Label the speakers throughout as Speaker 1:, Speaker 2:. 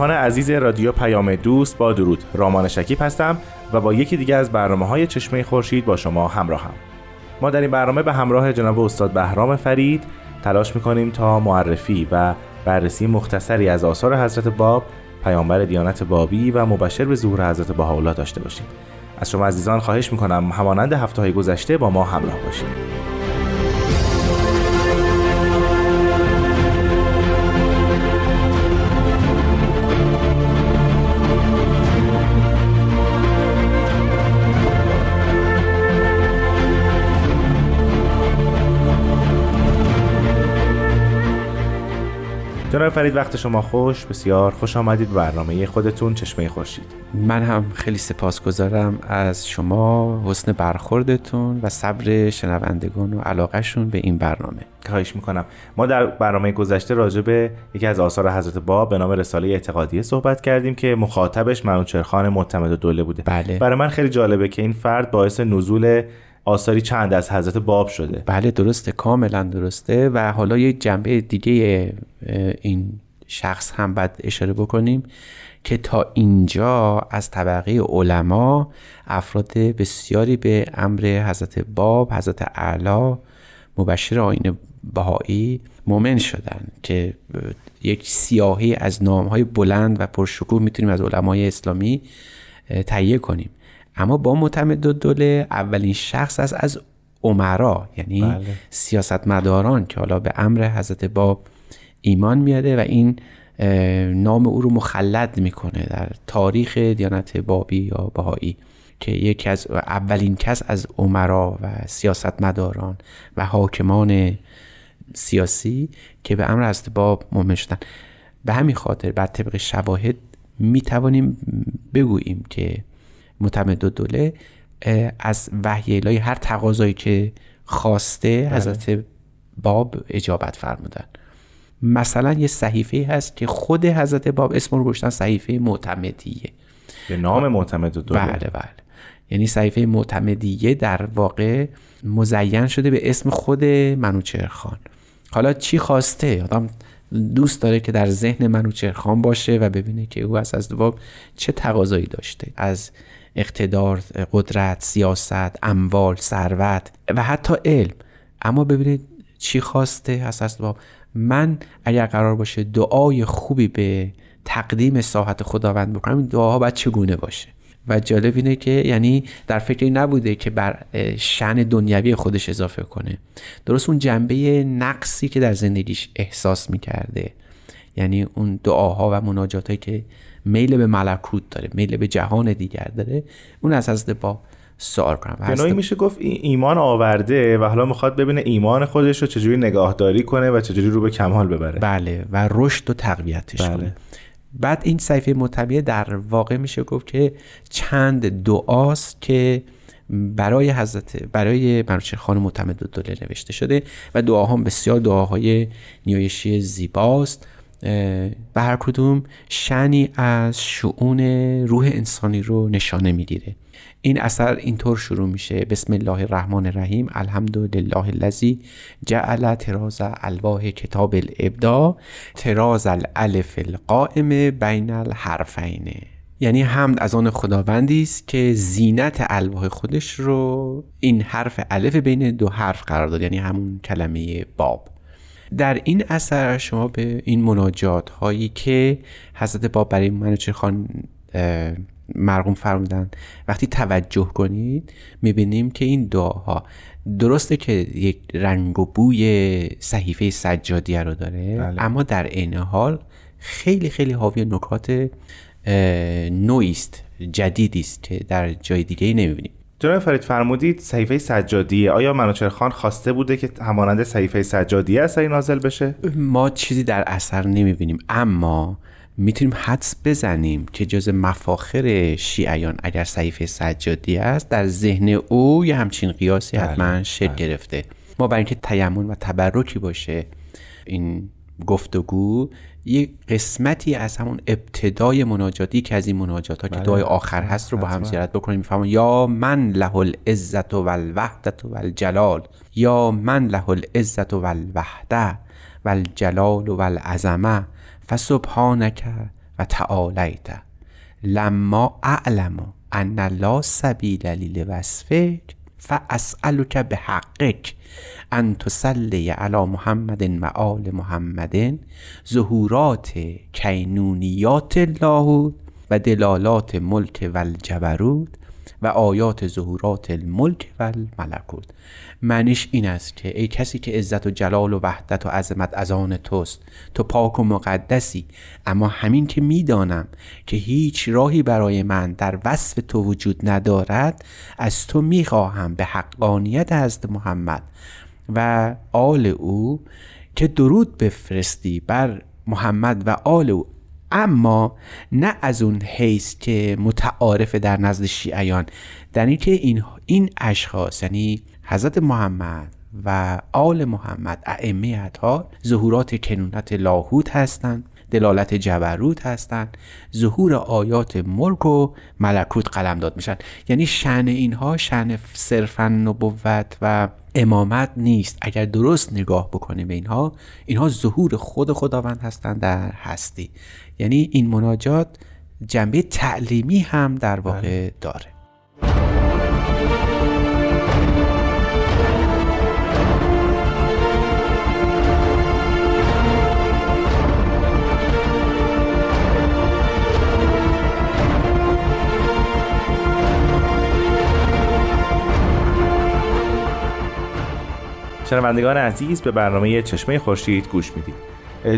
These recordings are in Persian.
Speaker 1: همراهان عزیز رادیو پیام دوست با درود. رامان شکیب هستم و با یکی دیگه از برنامه های چشمه خورشید با شما همراهم. ما در این برنامه به همراه جناب استاد بهرام فرید تلاش می‌کنیم تا معرفی و بررسی مختصری از آثار حضرت باب پیامبر دیانت بابی و مبشر به ظهور حضرت بهاءالله داشته باشیم. از شما عزیزان خواهش می‌کنم همانند هفته های گذشته با ما همراه باشید. جناب فرید وقت شما خوش. بسیار خوش آمدید. به برنامه خودتون چشمه خورشید.
Speaker 2: من هم خیلی سپاسگزارم از شما حسن برخوردتون و صبر شنوندگان و علاقهشون به این برنامه.
Speaker 1: خواهش می‌کنم. ما در برنامه گذشته راجع به یکی از آثار حضرت باب به نام رساله اعتقادیه صحبت کردیم که مخاطبش منوچرخان معتمد و دوله بوده.
Speaker 2: بله.
Speaker 1: برای من خیلی جالبه که این فرد باعث نزول آثاری چند از حضرت باب شده.
Speaker 2: بله درسته کاملا درسته. و حالا یک جنبه دیگه این شخص هم باید اشاره بکنیم که تا اینجا از طبقه علما افراد بسیاری به امر حضرت باب حضرت اعلا مبشر آین بهایی مؤمن شدن که یک سیاهی از نامهای بلند و پرشکوه می‌تونیم از علمای اسلامی تهیه کنیم. اما با معتمد دوله اولین شخص است از عمرا یعنی بله. سیاستمداران که حالا به امر حضرت باب ایمان میاره و این نام او رو مخلد می‌کنه در تاریخ دیانت بابی یا بهایی که یکی از اولین کس از عمرا و سیاستمداران و حاکمان سیاسی که به امر حضرت باب مؤمن شدن به همین خاطر بر طبق شواهد می توانیم بگوییم که متمد دوله از وحی الهی هر تقاضایی که خواسته بله. حضرت باب اجابت فرمودن. مثلا یه صحیفه هست که خود حضرت باب اسم رو گشتن صحیفه معتمدیه.
Speaker 1: به نام معتمد دوله.
Speaker 2: بله بله. یعنی صحیفه معتمدیه در واقع مزین شده به اسم خود منوچرخان حالا چی خواسته؟ آدم دوست داره که در ذهن منوچرخان باشه و ببینه که او از از باب چه تقاضایی داشته. از اقتدار قدرت سیاست اموال ثروت و حتی علم. اما ببینید چی خواسته حضرت باب من اگر قرار باشه دعای خوبی به تقدیم ساحت خداوند بکنم این دعاها باید چگونه باشه؟ و جالب اینه که یعنی در فکری نبوده که بر شن دنیوی خودش اضافه کنه. درست اون جنبه نقصی که در زندگیش احساس می‌کرده. یعنی اون دعاها و مناجاتی که میل به ملکوت داره میل به جهان دیگر داره. اون از از با سوال کنم.
Speaker 1: به میشه گفت ایمان آورده و حالا می‌خواد ببینه ایمان خودش رو چجوری نگاهداری کنه و چجوری رو به کمال ببره.
Speaker 2: بله و رشد و تقویتش بله. کنه. بعد این صحیفه مطبیه در واقع میشه گفت که چند دعاست که برای حضرت برای منوچهر خان معتمد دوله نوشته شده و دعاها بسیار دعاهای نیایشی زیباست. به هر کدوم شنی از شعون روح انسانی رو نشانه می‌گیره. این اثر اینطور شروع میشه. بسم الله الرحمن الرحیم. الحمدلله الذی جعل تراز الواح کتاب الابدا تراز الالف القائم بین الحرفین. یعنی حمد از آن خداوندی است که زینت الواح خودش رو این حرف الف بین دو حرف قرار داد. یعنی همون کلمه باب. در این اثر شما به این مناجات هایی که حضرت باب برای منوچهر خان مرقوم فرمودن وقتی توجه کنید می‌بینیم که این دعاها درسته که یک رنگ و بوی صحیفه سجادیه رو داره
Speaker 1: بله.
Speaker 2: اما در عین حال خیلی خیلی حاوی نکات است جدیدی است که در جای دیگه نمی‌بینیم
Speaker 1: جناب فرید فرمودید صحیفه سجادیه. آیا منوچهر خان بوده که همانند صحیفه سجادیه اثری نازل بشه؟
Speaker 2: ما چیزی در اثر نمی‌بینیم اما می‌تونیم حدس بزنیم که جز مفاخر شیعیان اگر صحیفه سجادی است در ذهن او یه همچین قیاسی حتما شکل گرفته. ما برای اینکه تیمون و تبرکی باشه این گفتگو یه قسمتی از همون ابتدای مناجاتی که از این مناجات ها که دعای آخر هست رو با هم زیارت بکنیم. میفهمون یا من له العزت و الوحدت و الجلال یا من له العزت و الوحده و الجلال و العظمه فسبحانک و تعالیت لما اعلم ان لا سبیل لی فاسالک بحقک ان تسلی علی محمد و آل محمد ظهورات کینونیات لاهوت و دلالات ملک و و آیات ظهورات الملک و الملکوت. معنیش این است که ای کسی که عزت و جلال و وحدت و عظمت از آن توست تو پاک و مقدسی. اما همین که می‌دانم که هیچ راهی برای من در وصف تو وجود ندارد از تو می‌خواهم به حقانیت حضرت محمد و آل او که درود بفرستی بر محمد و آل او. اما نه از اون حیث که متعارف در نزد شیعیان در اینکه این این اشخاص یعنی حضرت محمد و آل محمد ائمه اطهار ظهورات کنونت لاهوت هستند. دلالت جبروت هستند ظهور آیات ملک و ملکوت قلمداد میشن. یعنی شن اینها شن صرفا نبوت و امامت نیست. اگر درست نگاه بکنیم به اینها اینها ظهور خود خداوند هستند در هستی. یعنی این مناجات جنبه تعلیمی هم در واقع داره.
Speaker 1: شنوندگان عزیز به برنامه چشمه خورشید گوش می‌دید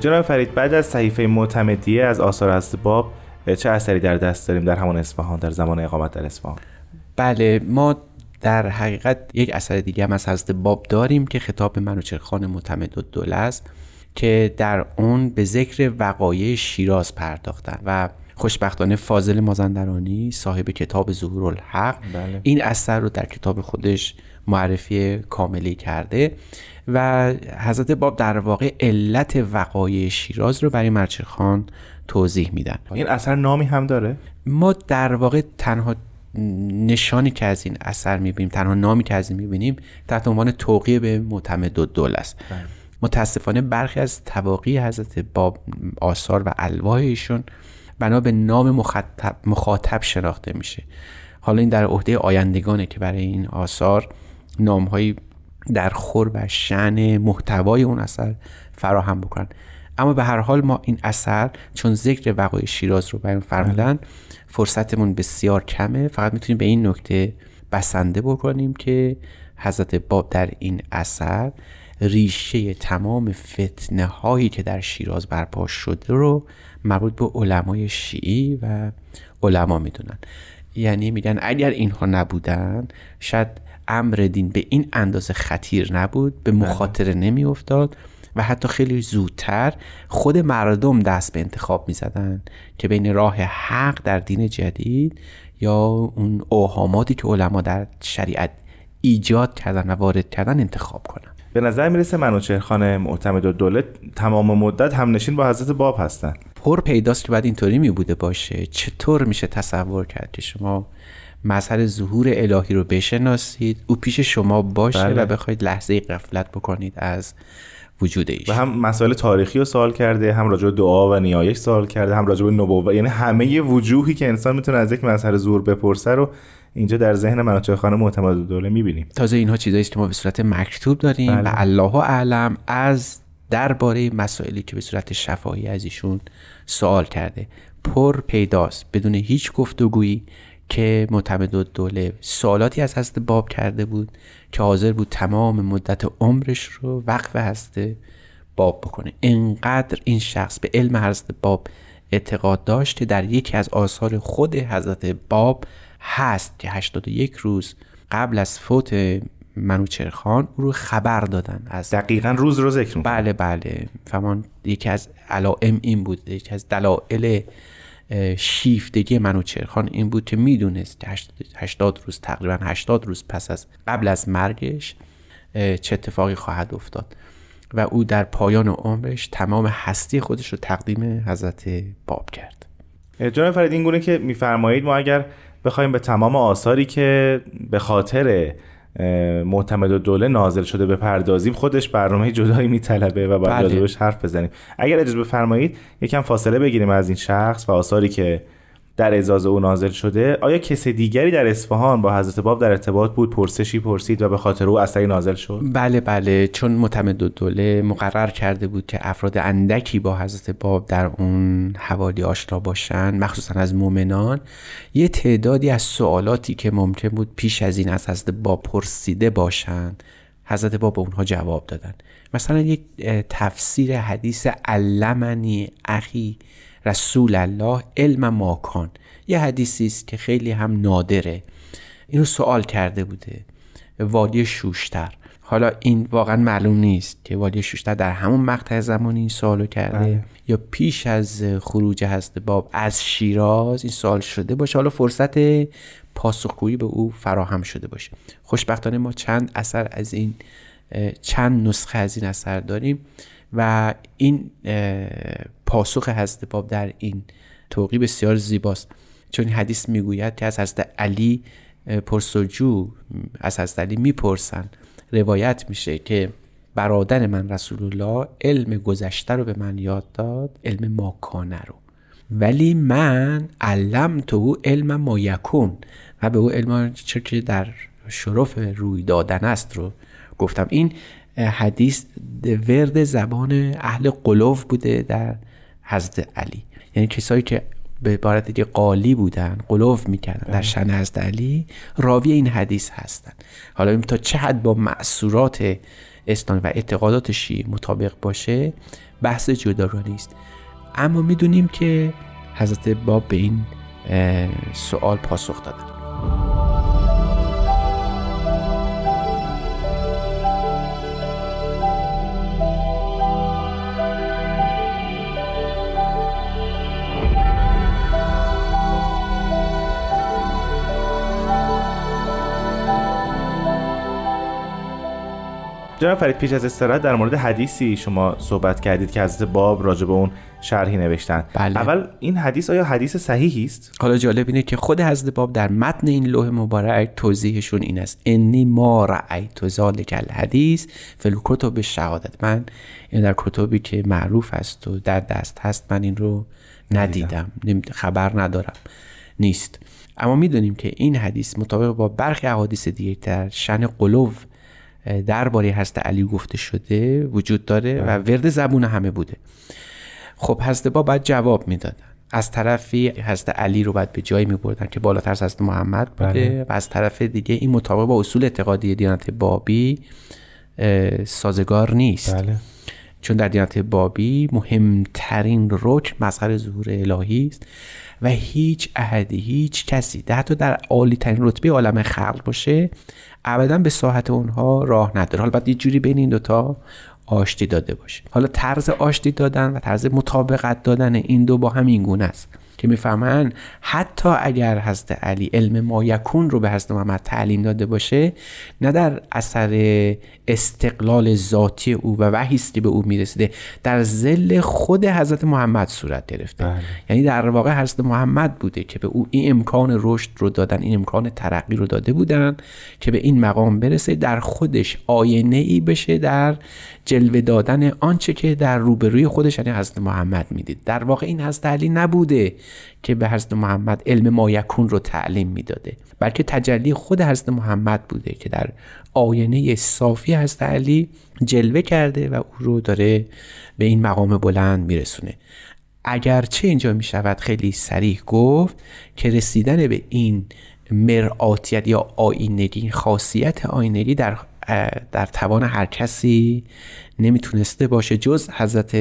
Speaker 1: جناب فرید بعد از صحیفه معتمدیه از آثار حضرت باب چه اثری در دست داریم در همان اصفهان در زمان اقامت در اصفهان
Speaker 2: بله ما در حقیقت یک اثر دیگه هم از حضرت باب داریم که خطاب منوچرخان معتمد و دوله است که در اون به ذکر وقایع شیراز پرداختن و خوشبختانه فاضل مازندرانی صاحب کتاب ظهور الحق
Speaker 1: بله.
Speaker 2: این اثر رو در کتاب خودش معرفی کاملی کرده و حضرت باب در واقع علت وقایع شیراز رو برای مرچرخان توضیح میدن.
Speaker 1: این اثر نامی هم داره؟
Speaker 2: ما در واقع تنها نشانی که از این اثر می‌بینیم تنها نامی که از این می‌بینیم تحت عنوان توقیه به معتمد و دول است متاسفانه برخی از تواقی حضرت باب آثار و الواح ایشون بنا به نام مخاطب, مخاطب شناخته میشه. حالا این در عهده آیندگانه که برای این آثار نامهایی در خور و شن محتوای اون اثر فراهم بکنن. اما به هر حال ما این اثر چون ذکر وقایع شیراز رو بیان فرمودن فرصتمون بسیار کمه. فقط می‌تونیم به این نکته بسنده بکنیم که حضرت باب در این اثر ریشه تمام فتنه هایی که در شیراز برپا شده رو مربوط به علمای شیعی و علما می‌دونن. یعنی میگن اگر اینها نبودن شاید امر دین به این اندازه خطیر نبود به مخاطره نمی افتاد و حتی خیلی زودتر خود مردم دست به انتخاب می زدن که بین راه حق در دین جدید یا اون اوهاماتی که علما در شریعت ایجاد کردن و وارد کردن انتخاب کنن.
Speaker 1: به نظر می‌رسه منوچهرخان معتمد و دوله تمام مدت هم نشین با حضرت باب هستن.
Speaker 2: پر پیداست که باید اینطوری می بوده باشه. چطور میشه تصور کرد که شما مظهر ظهور الهی رو بشناسید. او پیش شما باشه
Speaker 1: بله.
Speaker 2: و بخواید لحظه غفلت بکنید از وجود ایش
Speaker 1: و هم مسائل تاریخی رو سوال کرده هم راجع به دعا و نیایش سوال کرده هم راجع به نبوت یعنی همه وجوهی که انسان می‌تونه از یک مظهر ظهور بپرسه رو اینجا در ذهن منوچهرخان معتمد و دوله می‌بینیم.
Speaker 2: تازه اینها چیزایی که ما به صورت مکتوب داریم
Speaker 1: بله.
Speaker 2: و الله اعلم از درباره مسائلی که به صورت شفاهی از ایشون سوال کرده. پر پیداست. بدون هیچ گفتگویی که معتمد دوله سوالاتی از حضرت باب کرده بود که حاضر بود تمام مدت عمرش رو وقف حضرت باب بکنه. انقدر این شخص به علم حضرت باب اعتقاد داشت که در یکی از آثار خود حضرت باب هست که 81 روز قبل از فوت منوچرخان او رو خبر دادن از
Speaker 1: دقیقا روز رو ذکر
Speaker 2: بله بله. فهمان یکی از علائم این بود یکی از دلایل شیفتگی منوچرخان این بود که می‌دونست 80 روز تقریبا 80 روز پس از قبل از مرگش چه اتفاقی خواهد افتاد. و او در پایان عمرش تمام هستی خودش رو تقدیم حضرت باب کرد.
Speaker 1: جناب فرید این گونه که میفرمایید ما اگر بخوایم به تمام آثاری که به خاطر معتمد و دوله نازل شده بپردازیم خودش برنامه جدایی میطلبه و باید بله. حرف بزنیم اگر اجازه بفرمایید یکم فاصله بگیریم از این شخص و آثاری که در اعزاز او نازل شده آیا کس دیگری در اصفهان با حضرت باب در ارتباط بود پرسشی پرسید و به خاطر او اثری نازل شد؟
Speaker 2: بله بله چون معتمد دوله مقرر کرده بود که افراد اندکی با حضرت باب در اون حوالی آشنا باشن مخصوصا از مؤمنان یه تعدادی از سوالاتی که ممکن بود پیش از این از حضرت باب پرسیده باشند حضرت باب به اونها جواب دادن. مثلا یک تفسیر حدیث علمنی اخی رسول الله علم ماکان یه حدیثی است که خیلی هم نادره. اینو سوال کرده بوده. وادی شوشتر. حالا این واقعا معلوم نیست که وادی شوشتر در همون مقطع زمانی این سوالو کرده بله. یا پیش از خروج هست باب از شیراز این سوال شده باشه. حالا فرصت پاسخگویی به او فراهم شده باشه. خوشبختانه ما چند اثر از این چند نسخه از این اثر داریم. و این پاسخ حضرت باب در این توقی بسیار زیباست. چون حدیث می‌گوید که از حضرت علی پرسجو از حضرت علی می‌پرسن. روایت میشه که برادر من رسول الله علم گذشته رو به من یاد داد علم ماکانه رو. ولی من علم تو علم ما یکون و به او علم چه که در شرف روی دادن است رو گفتم. این حدیث ورد زبان اهل قلوف بوده در حضرت علی. یعنی کسایی که به عبارت دیگه قالی بودن قلوف می‌کردن در بله. شن حضرت علی راوی این حدیث هستن. حالا این تا چه حد با معصورات اسلام و اعتقادات شیعه مطابق باشه بحث جدارانی است اما می‌دونیم که حضرت باب به این سوال پاسخ دادن.
Speaker 1: جناب فرید پیش از استراحت در مورد حدیثی شما صحبت کردید که حضرت باب راجع به اون شرحی نوشتن.
Speaker 2: بله.
Speaker 1: اول این حدیث آیا حدیث صحیحی است؟
Speaker 2: حالا جالب اینه که خود حضرت باب در متن این لوح مبارک توضیحشون این است. انی ما رأیت ذلک الحدیث فی الکتب شهادت من این در کتبی که معروف است و در دست هست من این رو ندیدم. خبر ندارم. نیست. اما می‌دونیم که این حدیث مطابق با برخی احادیث دیگه در شن قلوب درباره هست علی گفته شده وجود داره و بله. ورد زبون همه بوده خب حضرت با باید جواب می‌دادن از طرفی حضرت علی رو باید به جایی میبردن که بالاتر از حضرت محمد بوده بله. و از طرف دیگه این مطابق با اصول اعتقادی دیانت بابی سازگار نیست بله. چون در دیانت بابی مهمترین رکن مظهر ظهور الهی است و هیچ احدی هیچ کسی حتی در عالی ترین رتبه عالم خلق باشه ابدا به ساحت اونها راه نداره. حالا باید یه جوری بین این دوتا آشتی داده باشه. حالا طرز آشتی دادن و طرز مطابقت دادن این دو با هم این گونه است. که می‌فهمن حتی اگر حضرت علی علم مایکون رو به حضرت محمد تعلیم داده باشه نه در اثر استقلال ذاتی او و وحیست که به او می‌رسیده در زل خود حضرت محمد صورت گرفته بله. یعنی در واقع حضرت محمد بوده که به او این امکان رشد رو دادن این امکان ترقی رو داده بودن که به این مقام برسه در خودش آینه ای بشه در جلوه دادن آنچه که در روبروی خودش یعنی حضرت محمد می‌دید. در واقع این حضرت علی نبوده که به حضرت محمد علم مایکون رو تعلیم می‌داده بلکه تجلی خود حضرت محمد بوده که در آینه صافی حضرت علی جلوه کرده و او رو داره به این مقام بلند میرسونه. اگرچه اینجا می شود خیلی سریح گفت که رسیدن به این مرآتیت یا آینگی خاصیت آینگی در در توان هر کسی نمی‌تونسته باشه جز حضرت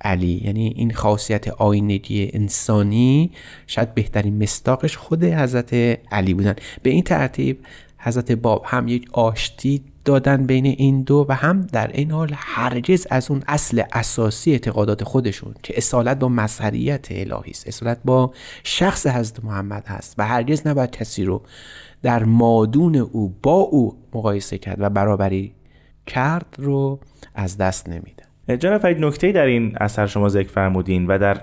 Speaker 2: علی. یعنی این خاصیت آینگی انسانی شاید بهترین مستاقش خود حضرت علی بودن. به این ترتیب حضرت باب هم یک آشتی دادن بین این دو و هم در این حال هرگز از اون اصل اساسی اعتقادات خودشون که اصالت با مظهریت الهی است اصالت با شخص حضرت محمد هست و هرگز نباید کسی رو در مادون او با او مقایسه کرد و برابری کرد رو از دست نمیده.
Speaker 1: جناب فرید نکته در این اثر شما ذکر فرمودین و در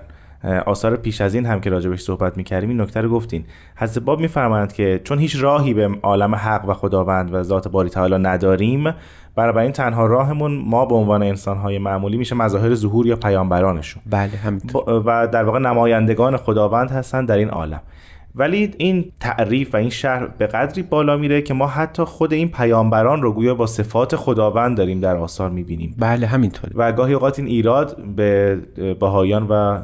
Speaker 1: آثار پیش از این هم که راجبش صحبت می‌کردیم این نکته رو گفتین. حضرت باب میفرمایند که چون هیچ راهی به عالم حق و خداوند و ذات باری تعالی نداریم برای این تنها راهمون ما به عنوان انسانهای معمولی میشه مظاهر ظهور یا پیامبرانشون.
Speaker 2: بله همینطور.
Speaker 1: و در واقع نمایندگان خداوند هستن در این عالم. ولی این تعریف و این شهر به قدری بالا میره که ما حتی خود این پیامبران رو گویا با صفات خداوند داریم در آثار می‌بینیم.
Speaker 2: بله همینطور
Speaker 1: و گاهی اوقات این ایراد به بهایان و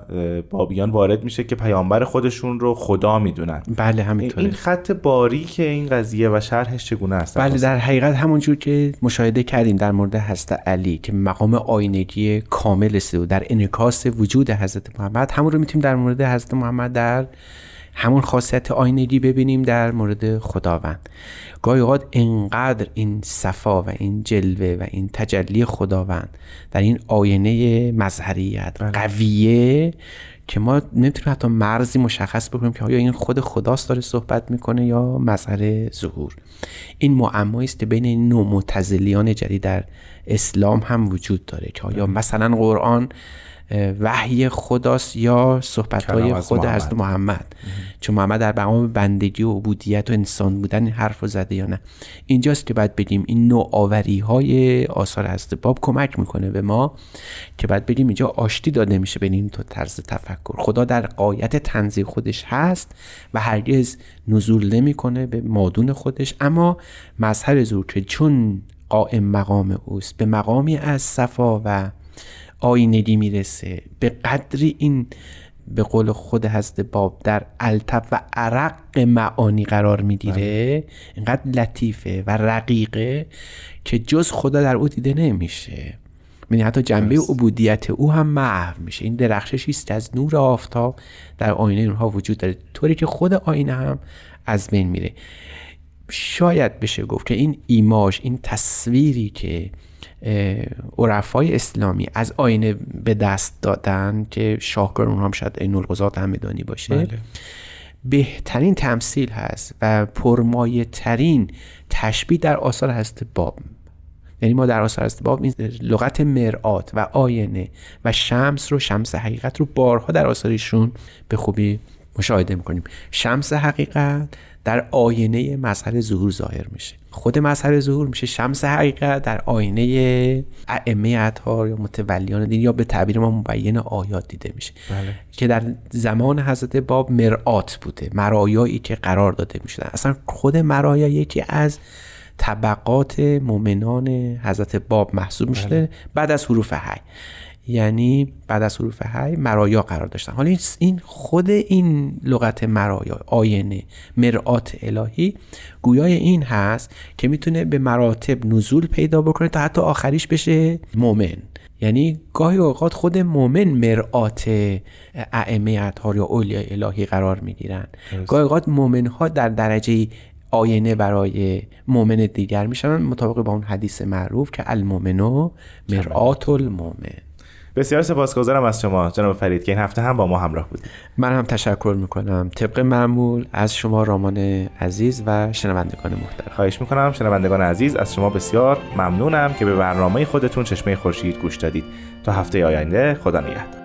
Speaker 1: بابیان وارد میشه که پیامبر خودشون رو خدا می‌دونن.
Speaker 2: بله همینطور
Speaker 1: این خط باریک این قضیه و شرحش چگونه است؟
Speaker 2: بله در حقیقت همونجور که مشاهده کردیم در مورد حضرت علی که مقام آینگی کامل است و در انکاس وجود حضرت محمد همون رو می‌تونیم در مورد حضرت محمد در همون خاصیت آینگی ببینیم در مورد خداوند گاهی اوقات انقدر این صفا و این جلوه و این تجلی خداوند در این آینه مظهریت بله. قویه که ما نمی‌تونیم حتی مرزی مشخص بکنیم که آیا این خود خداست داره صحبت می‌کنه یا مظهر ظهور این معمایی است که بین معتزلیان جدید در اسلام هم وجود داره که آیا بله. مثلا قرآن وحی خداست یا صحبت های خود حضرت محمد. چون محمد در مقام بندگی و عبودیت و انسان بودن حرف رو زده یا نه. اینجاست که باید بگیم این نوآوری های آثار حضرت باب کمک می‌کنه به ما که باید بگیم اینجا آشتی داده میشه بین این تو طرز تفکر. خدا در قایت تنزیه خودش هست و هرگز نزول نمی‌کنه به مادون خودش. اما مظهر زور که چون قائم مقام اوست. به مقامی از صفا و آینگی می‌رسه. به قدری این به قول خود حضرت باب در الطف و عرق معانی قرار می‌گیره. بله. اینقدر لطیفه و رقیقه که جز خدا در او دیده نمیشه. یعنی حتی جنبه عبودیت او هم محو میشه. این درخششی است از نور آفتاب در آینه اونها وجود داره. طوری که خود آینه هم از بین میره. شاید بشه گفت که این ایماژ این تصویری که عرفای اسلامی از آینه به دست دادن که شاهکار اونها هم شاید این القضات همدانی باشه. بله. بهترین تمثیل هست و پرمایه ترین تشبیه در آثار هست باب. یعنی ما در آثار هست باب این لغت مرآت و آینه و شمس رو شمس حقیقت رو بارها در آثارشون به خوبی مشاهده می‌کنیم. شمس حقیقت در آینه مظهر ظهور ظاهر میشه خود مظهر ظهور میشه شمس حقیقت در آینه ائمه اطهار یا متولیان دین یا به تعبیر ما مبین آیات دیده میشه بله. که در زمان حضرت باب مرآت بوده مرایایی که قرار داده می‌شدن اصلا خود مرایا یکی از طبقات مؤمنان حضرت باب محسوب میشه بله. بعد از حروف حی یعنی بعد از حروف هی مرایا قرار داشتن. حالا این خود این لغت مرایا آینه مرآت الهی گویای این هست که می‌تونه به مراتب نزول پیدا بکنه تا حتی آخریش بشه مؤمن یعنی گاهی اوقات خود مؤمن مرآت ائمه اطهار یا اولیاء الهی قرار می‌گیرن. گاهی اوقات مؤمن ها در درجه آینه برای مؤمن دیگر میشن مطابق با اون حدیث معروف که المؤمنو مرآت المؤمن
Speaker 1: بسیار سپاسگزارم از شما جناب فرید که این هفته هم با ما همراه بودید.
Speaker 2: من هم تشکر می‌کنم. طبق معمول از شما رامان عزیز و شنوندگان محترم.
Speaker 1: خواهش می‌کنم شنوندگان عزیز از شما بسیار ممنونم که به برنامه خودتون چشمه خورشید گوش دادید. تا هفته آینده خدا نگهدار.